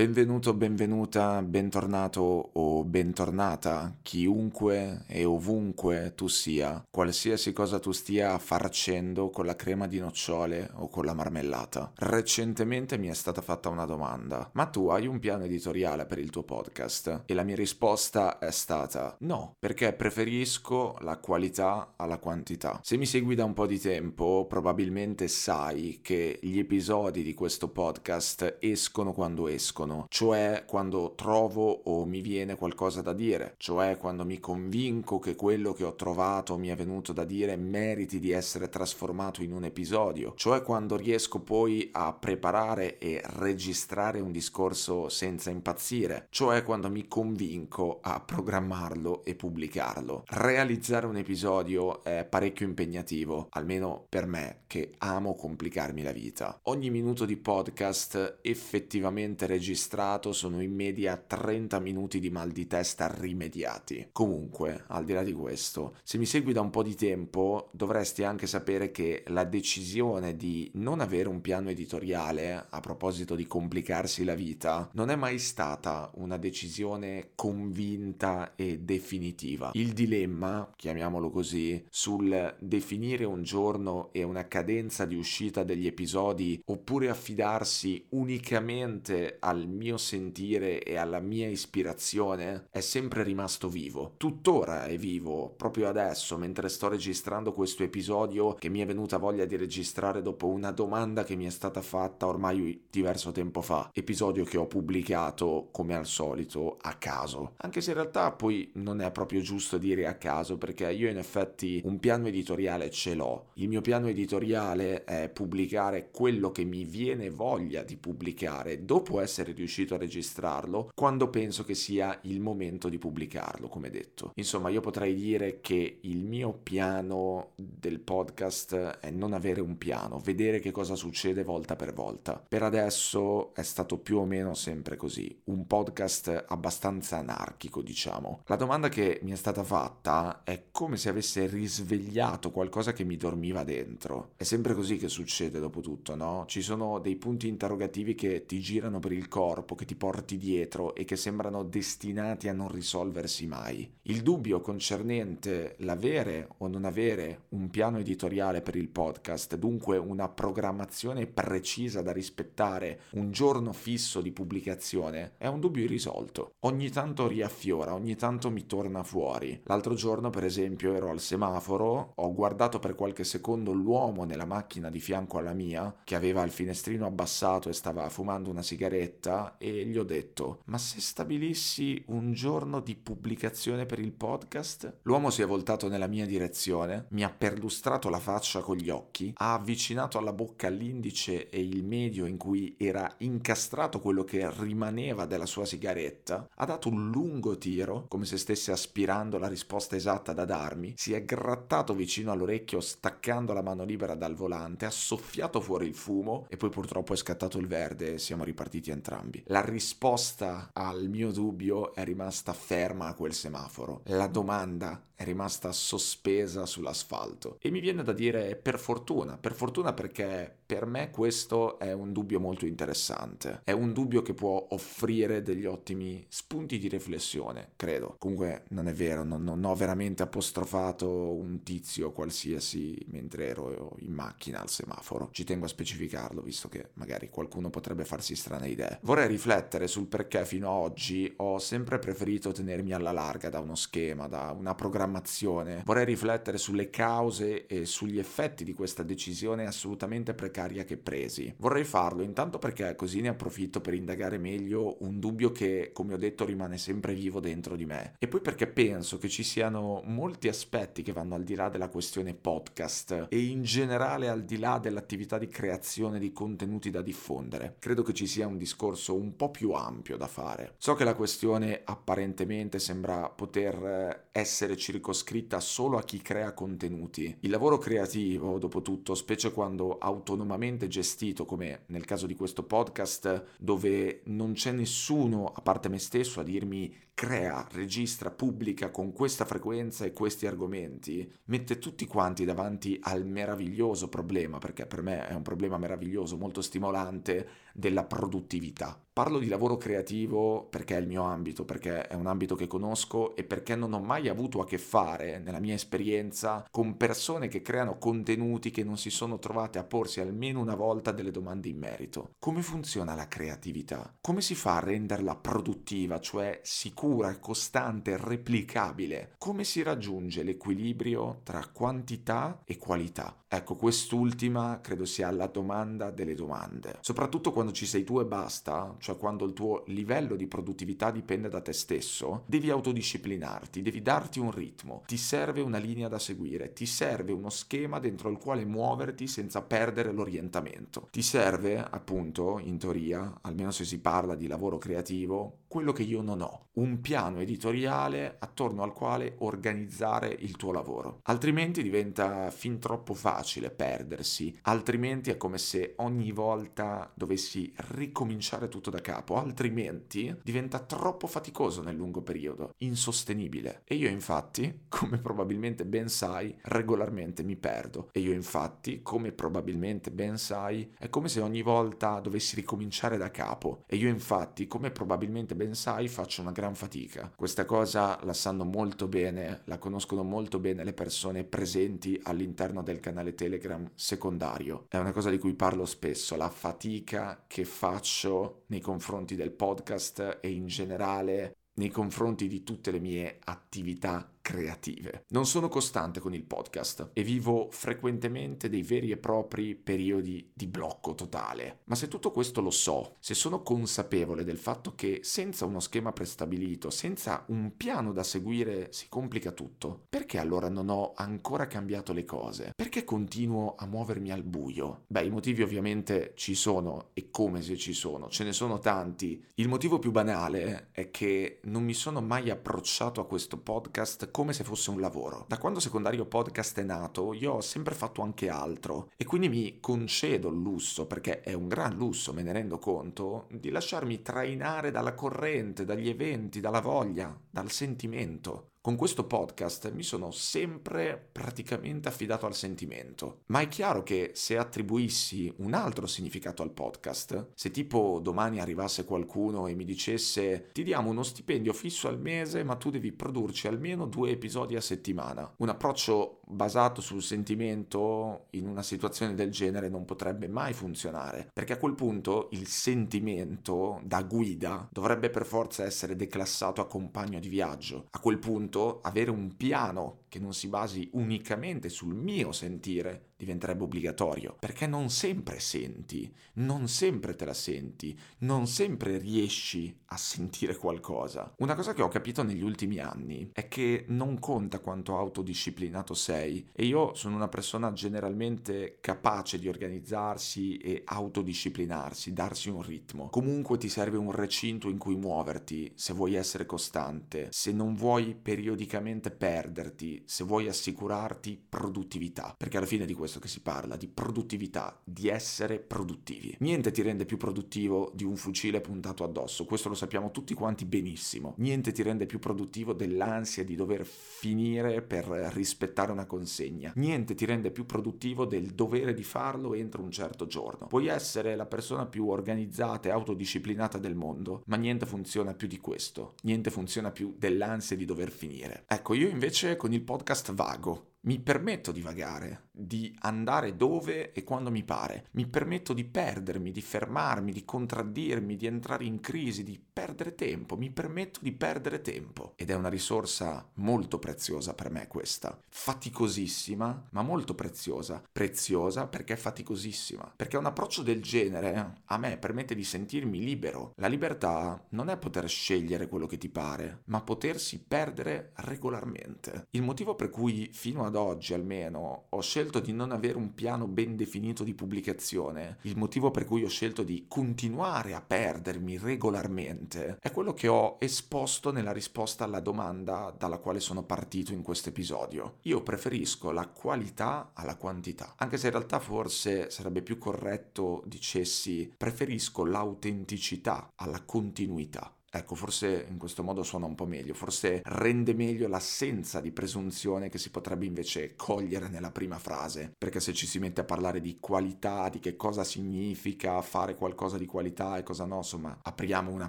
Benvenuto, benvenuta, bentornato o bentornata, chiunque e ovunque tu sia, qualsiasi cosa tu stia farcendo con la crema di nocciole o con la marmellata. Recentemente mi è stata fatta una domanda, ma tu hai un piano editoriale per il tuo podcast? E la mia risposta è stata no, perché preferisco la qualità alla quantità. Se mi segui da un po' di tempo, probabilmente sai che gli episodi di questo podcast escono quando escono escono, cioè quando trovo o mi viene qualcosa da dire, cioè quando mi convinco che quello che ho trovato mi è venuto da dire meriti di essere trasformato in un episodio, cioè quando riesco poi a preparare e registrare un discorso senza impazzire, cioè quando mi convinco a programmarlo e pubblicarlo. Realizzare un episodio è parecchio impegnativo, almeno per me che amo complicarmi la vita. Ogni minuto di podcast effettivamente registrato registrato sono in media 30 minuti di mal di testa rimediati. Comunque, al di là di questo, se mi segui da un po' di tempo, dovresti anche sapere che la decisione di non avere un piano editoriale, a proposito di complicarsi la vita, non è mai stata una decisione convinta e definitiva. Il dilemma, chiamiamolo così, sul definire un giorno e una cadenza di uscita degli episodi oppure affidarsi unicamente al al mio sentire e alla mia ispirazione è sempre rimasto vivo. Tuttora è vivo, proprio adesso, mentre sto registrando questo episodio che mi è venuta voglia di registrare dopo una domanda che mi è stata fatta ormai diverso tempo fa. Episodio che ho pubblicato, come al solito, a caso. Anche se in realtà poi non è proprio giusto dire a caso, perché io in effetti un piano editoriale ce l'ho. Il mio piano editoriale è pubblicare quello che mi viene voglia di pubblicare dopo essere essere riuscito a registrarlo quando penso che sia il momento di pubblicarlo, come detto. Insomma, io potrei dire che il mio piano del podcast è non avere un piano, vedere che cosa succede volta per volta. Per adesso è stato più o meno sempre così, un podcast abbastanza anarchico, diciamo. La domanda che mi è stata fatta è come se avesse risvegliato qualcosa che mi dormiva dentro. È sempre così che succede dopo tutto, no? Ci sono dei punti interrogativi che ti girano per il corpo che ti porti dietro e che sembrano destinati a non risolversi mai. Il dubbio concernente l'avere o non avere un piano editoriale per il podcast, dunque una programmazione precisa da rispettare, un giorno fisso di pubblicazione, è un dubbio irrisolto. Ogni tanto riaffiora, ogni tanto mi torna fuori. L'altro giorno, per esempio, ero al semaforo, ho guardato per qualche secondo l'uomo nella macchina di fianco alla mia, che aveva il finestrino abbassato e stava fumando una sigaretta diretta e gli ho detto ma se stabilissi un giorno di pubblicazione per il podcast? L'uomo si è voltato nella mia direzione, mi ha perlustrato la faccia con gli occhi, ha avvicinato alla bocca l'indice e il medio in cui era incastrato quello che rimaneva della sua sigaretta, ha dato un lungo tiro come se stesse aspirando la risposta esatta da darmi, si è grattato vicino all'orecchio staccando la mano libera dal volante, ha soffiato fuori il fumo e poi purtroppo è scattato il verde e siamo ripartiti entrambi entrambi. La risposta al mio dubbio è rimasta ferma a quel semaforo. La domanda è rimasta sospesa sull'asfalto. E mi viene da dire per fortuna, per fortuna perché per me questo è un dubbio molto interessante. È un dubbio che può offrire degli ottimi spunti di riflessione, credo. Comunque non è vero, non, non ho veramente apostrofato un tizio qualsiasi mentre ero in macchina al semaforo. Ci tengo a specificarlo, visto che magari qualcuno potrebbe farsi strane idee. Vorrei riflettere sul perché fino ad oggi ho sempre preferito tenermi alla larga da uno schema, da una programmazione. Vorrei riflettere sulle cause e sugli effetti di questa decisione assolutamente precaria che presi. Vorrei farlo intanto perché così ne approfitto per indagare meglio un dubbio che, come ho detto, rimane sempre vivo dentro di me. E poi perché penso che ci siano molti aspetti che vanno al di là della questione podcast e in generale al di là dell'attività di creazione di contenuti da diffondere. Credo che ci sia un discorso discorso un po' più ampio da fare. So che la questione apparentemente sembra poter eh, essere circoscritta solo a chi crea contenuti. Il lavoro creativo, dopo tutto, specie quando autonomamente gestito, come nel caso di questo podcast, dove non c'è nessuno, a parte me stesso, a dirmi crea, registra, pubblica con questa frequenza e questi argomenti, mette tutti quanti davanti al meraviglioso problema, perché per me è un problema meraviglioso, molto stimolante, della produttività Parlo di lavoro creativo perché è il mio ambito, perché è un ambito che conosco e perché non ho mai avuto a che fare nella mia esperienza con persone che creano contenuti che non si sono trovate a porsi almeno una volta delle domande in merito. Come funziona la creatività? Come si fa a renderla produttiva, cioè sicura, costante, replicabile? Come si raggiunge l'equilibrio tra quantità e qualità? Ecco, quest'ultima credo sia la domanda delle domande. Soprattutto quando ci sei tu e basta, cioè quando il tuo livello di produttività dipende da te stesso, devi autodisciplinarti, devi darti un ritmo, ti serve una linea da seguire, ti serve uno schema dentro il quale muoverti senza perdere l'orientamento. Ti serve, appunto, in teoria, almeno se si parla di lavoro creativo, quello che io non ho, un piano editoriale attorno al quale organizzare il tuo lavoro. Altrimenti diventa fin troppo facile perdersi, altrimenti è come se ogni volta dovessi ricominciare tutto da capo, altrimenti diventa troppo faticoso nel lungo periodo, insostenibile. E io infatti, come probabilmente ben sai, regolarmente mi perdo. E io infatti, come probabilmente ben sai, è come se ogni volta dovessi ricominciare da capo. E io infatti, come probabilmente ben sai, faccio una gran fatica. Questa cosa la sanno molto bene, la conoscono molto bene le persone presenti all'interno del canale Telegram secondario. È una cosa di cui parlo spesso, la fatica che faccio nei confronti del podcast e in generale nei confronti di tutte le mie attività creative. Non sono costante con il podcast e vivo frequentemente dei veri e propri periodi di blocco totale. Ma se tutto questo lo so, se sono consapevole del fatto che senza uno schema prestabilito, senza un piano da seguire si complica tutto, perché allora non ho ancora cambiato le cose? Perché continuo a muovermi al buio? Beh, i motivi ovviamente ci sono e come se ci sono, ce ne sono tanti. Il motivo più banale è che non mi sono mai approcciato a questo podcast come se fosse un lavoro. Da quando Secondario Podcast è nato, io ho sempre fatto anche altro e quindi mi concedo il lusso, perché è un gran lusso, me ne rendo conto, di lasciarmi trainare dalla corrente, dagli eventi, dalla voglia, dal sentimento. Con questo podcast mi sono sempre praticamente affidato al sentimento, ma è chiaro che se attribuissi un altro significato al podcast, se tipo domani arrivasse qualcuno e mi dicesse ti diamo uno stipendio fisso al mese ma tu devi produrci almeno due episodi a settimana, un approccio basato sul sentimento in una situazione del genere non potrebbe mai funzionare, perché a quel punto il sentimento da guida dovrebbe per forza essere declassato a compagno di viaggio. A quel punto punto avere un piano che non si basi unicamente sul mio sentire diventerebbe obbligatorio, perché non sempre senti, non sempre te la senti, non sempre riesci a sentire qualcosa. Una cosa che ho capito negli ultimi anni è che non conta quanto autodisciplinato sei e io sono una persona generalmente capace di organizzarsi e autodisciplinarsi, darsi un ritmo. Comunque ti serve un recinto in cui muoverti se vuoi essere costante, se non vuoi periodicamente perderti, se vuoi assicurarti produttività, perché alla fine di questo questo che si parla, di produttività, di essere produttivi. Niente ti rende più produttivo di un fucile puntato addosso, questo lo sappiamo tutti quanti benissimo. Niente ti rende più produttivo dell'ansia di dover finire per rispettare una consegna. Niente ti rende più produttivo del dovere di farlo entro un certo giorno. Puoi essere la persona più organizzata e autodisciplinata del mondo, ma niente funziona più di questo. Niente funziona più dell'ansia di dover finire. Ecco, io invece con il podcast vago mi permetto di vagare, di andare dove e quando mi pare, mi permetto di perdermi, di fermarmi, di contraddirmi, di entrare in crisi, di perdere tempo, mi permetto di perdere tempo. Ed è una risorsa molto preziosa per me questa, faticosissima, ma molto preziosa. Preziosa perché è faticosissima, perché un approccio del genere a me permette di sentirmi libero. La libertà non è poter scegliere quello che ti pare, ma potersi perdere regolarmente. Il motivo per cui fino ad oggi almeno ho scelto di non avere un piano ben definito di pubblicazione, il motivo per cui ho scelto di continuare a perdermi regolarmente è quello che ho esposto nella risposta alla domanda dalla quale sono partito in questo episodio. Io preferisco la qualità alla quantità, anche se in realtà forse sarebbe più corretto dicessi preferisco l'autenticità alla continuità. Ecco, forse in questo modo suona un po' meglio, forse rende meglio l'assenza di presunzione che si potrebbe invece cogliere nella prima frase, perché se ci si mette a parlare di qualità, di che cosa significa fare qualcosa di qualità e cosa no, insomma, apriamo una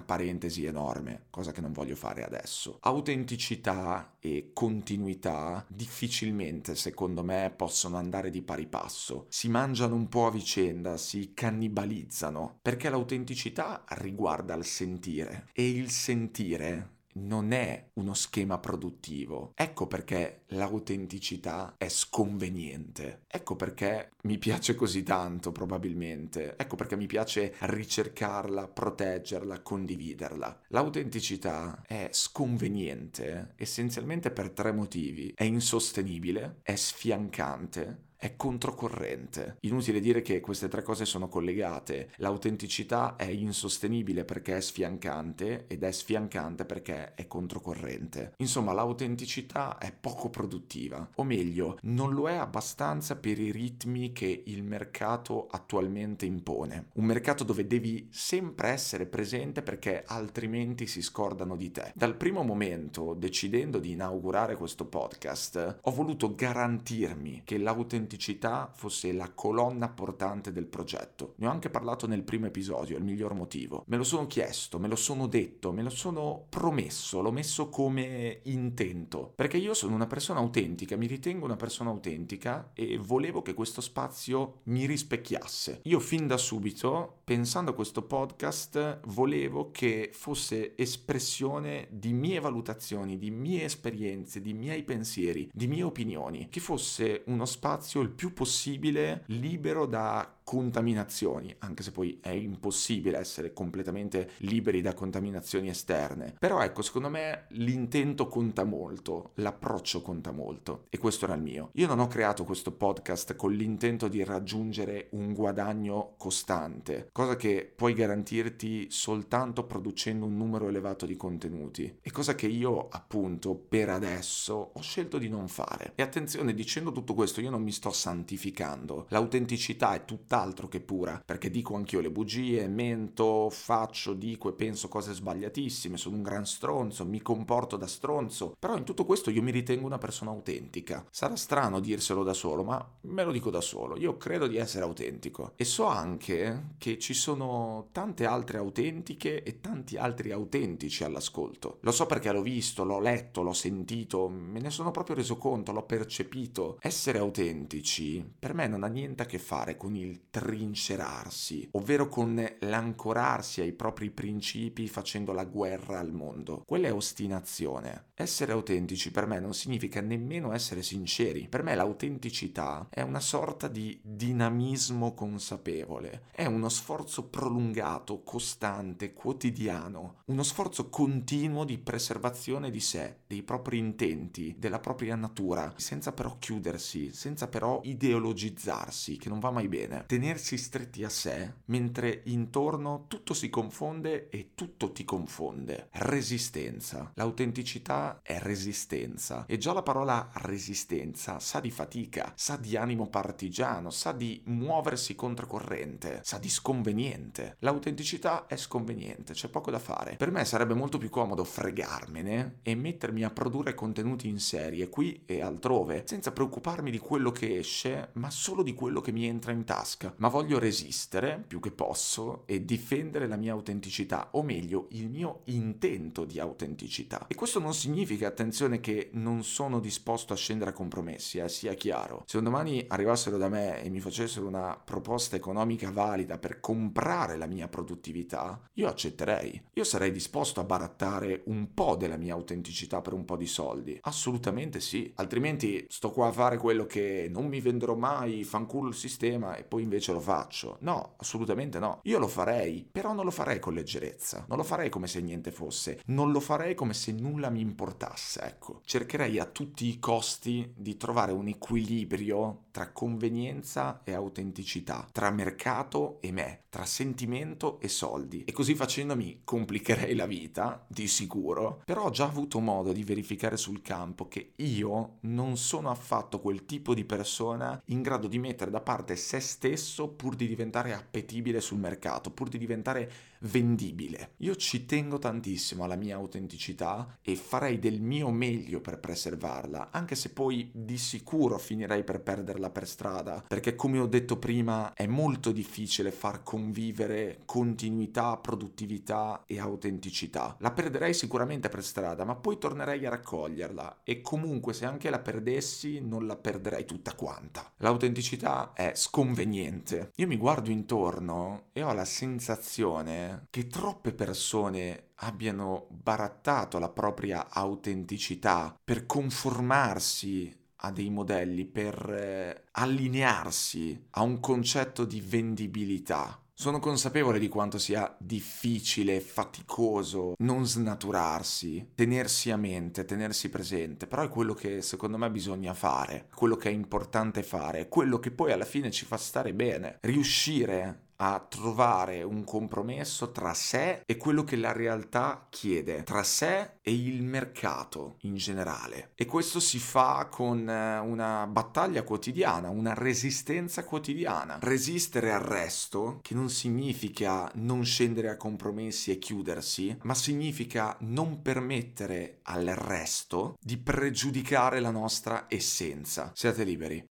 parentesi enorme, cosa che non voglio fare adesso. Autenticità e continuità difficilmente, secondo me, possono andare di pari passo. Si mangiano un po' a vicenda, si cannibalizzano, perché l'autenticità riguarda il sentire e il sentire non è uno schema produttivo. Ecco perché l'autenticità è sconveniente. Ecco perché mi piace così tanto, probabilmente. Ecco perché mi piace ricercarla, proteggerla, condividerla. L'autenticità è sconveniente essenzialmente per tre motivi. È insostenibile, è sfiancante è controcorrente. Inutile dire che queste tre cose sono collegate. L'autenticità è insostenibile perché è sfiancante ed è sfiancante perché è controcorrente. Insomma, l'autenticità è poco produttiva, o meglio, non lo è abbastanza per i ritmi che il mercato attualmente impone. Un mercato dove devi sempre essere presente perché altrimenti si scordano di te. Dal primo momento, decidendo di inaugurare questo podcast, ho voluto garantirmi che l'autenticità l'autenticità fosse la colonna portante del progetto. Ne ho anche parlato nel primo episodio, il miglior motivo. Me lo sono chiesto, me lo sono detto, me lo sono promesso, l'ho messo come intento, perché io sono una persona autentica, mi ritengo una persona autentica e volevo che questo spazio mi rispecchiasse. Io fin da subito, pensando a questo podcast, volevo che fosse espressione di mie valutazioni, di mie esperienze, di miei pensieri, di mie opinioni, che fosse uno spazio il più possibile libero da contaminazioni, anche se poi è impossibile essere completamente liberi da contaminazioni esterne. Però ecco, secondo me l'intento conta molto, l'approccio conta molto e questo era il mio. Io non ho creato questo podcast con l'intento di raggiungere un guadagno costante, cosa che puoi garantirti soltanto producendo un numero elevato di contenuti e cosa che io appunto per adesso ho scelto di non fare. E attenzione, dicendo tutto questo io non mi sto santificando, l'autenticità è tutta tutt'altro che pura, perché dico anch'io le bugie, mento, faccio, dico e penso cose sbagliatissime, sono un gran stronzo, mi comporto da stronzo, però in tutto questo io mi ritengo una persona autentica. Sarà strano dirselo da solo, ma me lo dico da solo, io credo di essere autentico e so anche che ci sono tante altre autentiche e tanti altri autentici all'ascolto. Lo so perché l'ho visto, l'ho letto, l'ho sentito, me ne sono proprio reso conto, l'ho percepito. Essere autentici per me non ha niente a che fare con il trincerarsi, ovvero con l'ancorarsi ai propri principi facendo la guerra al mondo. Quella è ostinazione. Essere autentici per me non significa nemmeno essere sinceri. Per me l'autenticità è una sorta di dinamismo consapevole. È uno sforzo prolungato, costante, quotidiano, uno sforzo continuo di preservazione di sé, dei propri intenti, della propria natura, senza però chiudersi, senza però ideologizzarsi, che non va mai bene tenersi stretti a sé, mentre intorno tutto si confonde e tutto ti confonde. Resistenza. L'autenticità è resistenza. E già la parola resistenza sa di fatica, sa di animo partigiano, sa di muoversi controcorrente, sa di sconveniente. L'autenticità è sconveniente, c'è poco da fare. Per me sarebbe molto più comodo fregarmene e mettermi a produrre contenuti in serie qui e altrove, senza preoccuparmi di quello che esce, ma solo di quello che mi entra in tasca tasca, ma voglio resistere più che posso e difendere la mia autenticità, o meglio, il mio intento di autenticità. E questo non significa, attenzione, che non sono disposto a scendere a compromessi, eh, sia chiaro. Se un domani arrivassero da me e mi facessero una proposta economica valida per comprare la mia produttività, io accetterei. Io sarei disposto a barattare un po' della mia autenticità per un po' di soldi. Assolutamente sì. Altrimenti sto qua a fare quello che non mi venderò mai, fanculo il sistema e poi invece lo faccio. No, assolutamente no. Io lo farei, però non lo farei con leggerezza. Non lo farei come se niente fosse. Non lo farei come se nulla mi importasse, ecco. Cercherei a tutti i costi di trovare un equilibrio tra convenienza e autenticità, tra mercato e me, tra sentimento e soldi. E così facendo mi complicherei la vita, di sicuro, però ho già avuto modo di verificare sul campo che io non sono affatto quel tipo di persona in grado di mettere da parte se stesso stesso pur di diventare appetibile sul mercato, pur di diventare vendibile. Io ci tengo tantissimo alla mia autenticità e farei del mio meglio per preservarla, anche se poi di sicuro finirei per perderla per strada, perché come ho detto prima è molto difficile far convivere continuità, produttività e autenticità. La perderei sicuramente per strada, ma poi tornerei a raccoglierla e comunque se anche la perdessi non la perderei tutta quanta. L'autenticità è sconveniente. Io mi guardo intorno e ho la sensazione che troppe persone abbiano barattato la propria autenticità per conformarsi a dei modelli, per eh, allinearsi a un concetto di vendibilità. Sono consapevole di quanto sia difficile, faticoso non snaturarsi, tenersi a mente, tenersi presente, però è quello che secondo me bisogna fare, quello che è importante fare, quello che poi alla fine ci fa stare bene, riuscire a trovare un compromesso tra sé e quello che la realtà chiede, tra sé e il mercato in generale. E questo si fa con eh, una battaglia quotidiana, una resistenza quotidiana. Resistere al resto, che non significa non scendere a compromessi e chiudersi, ma significa non permettere al resto di pregiudicare la nostra essenza. Siate liberi.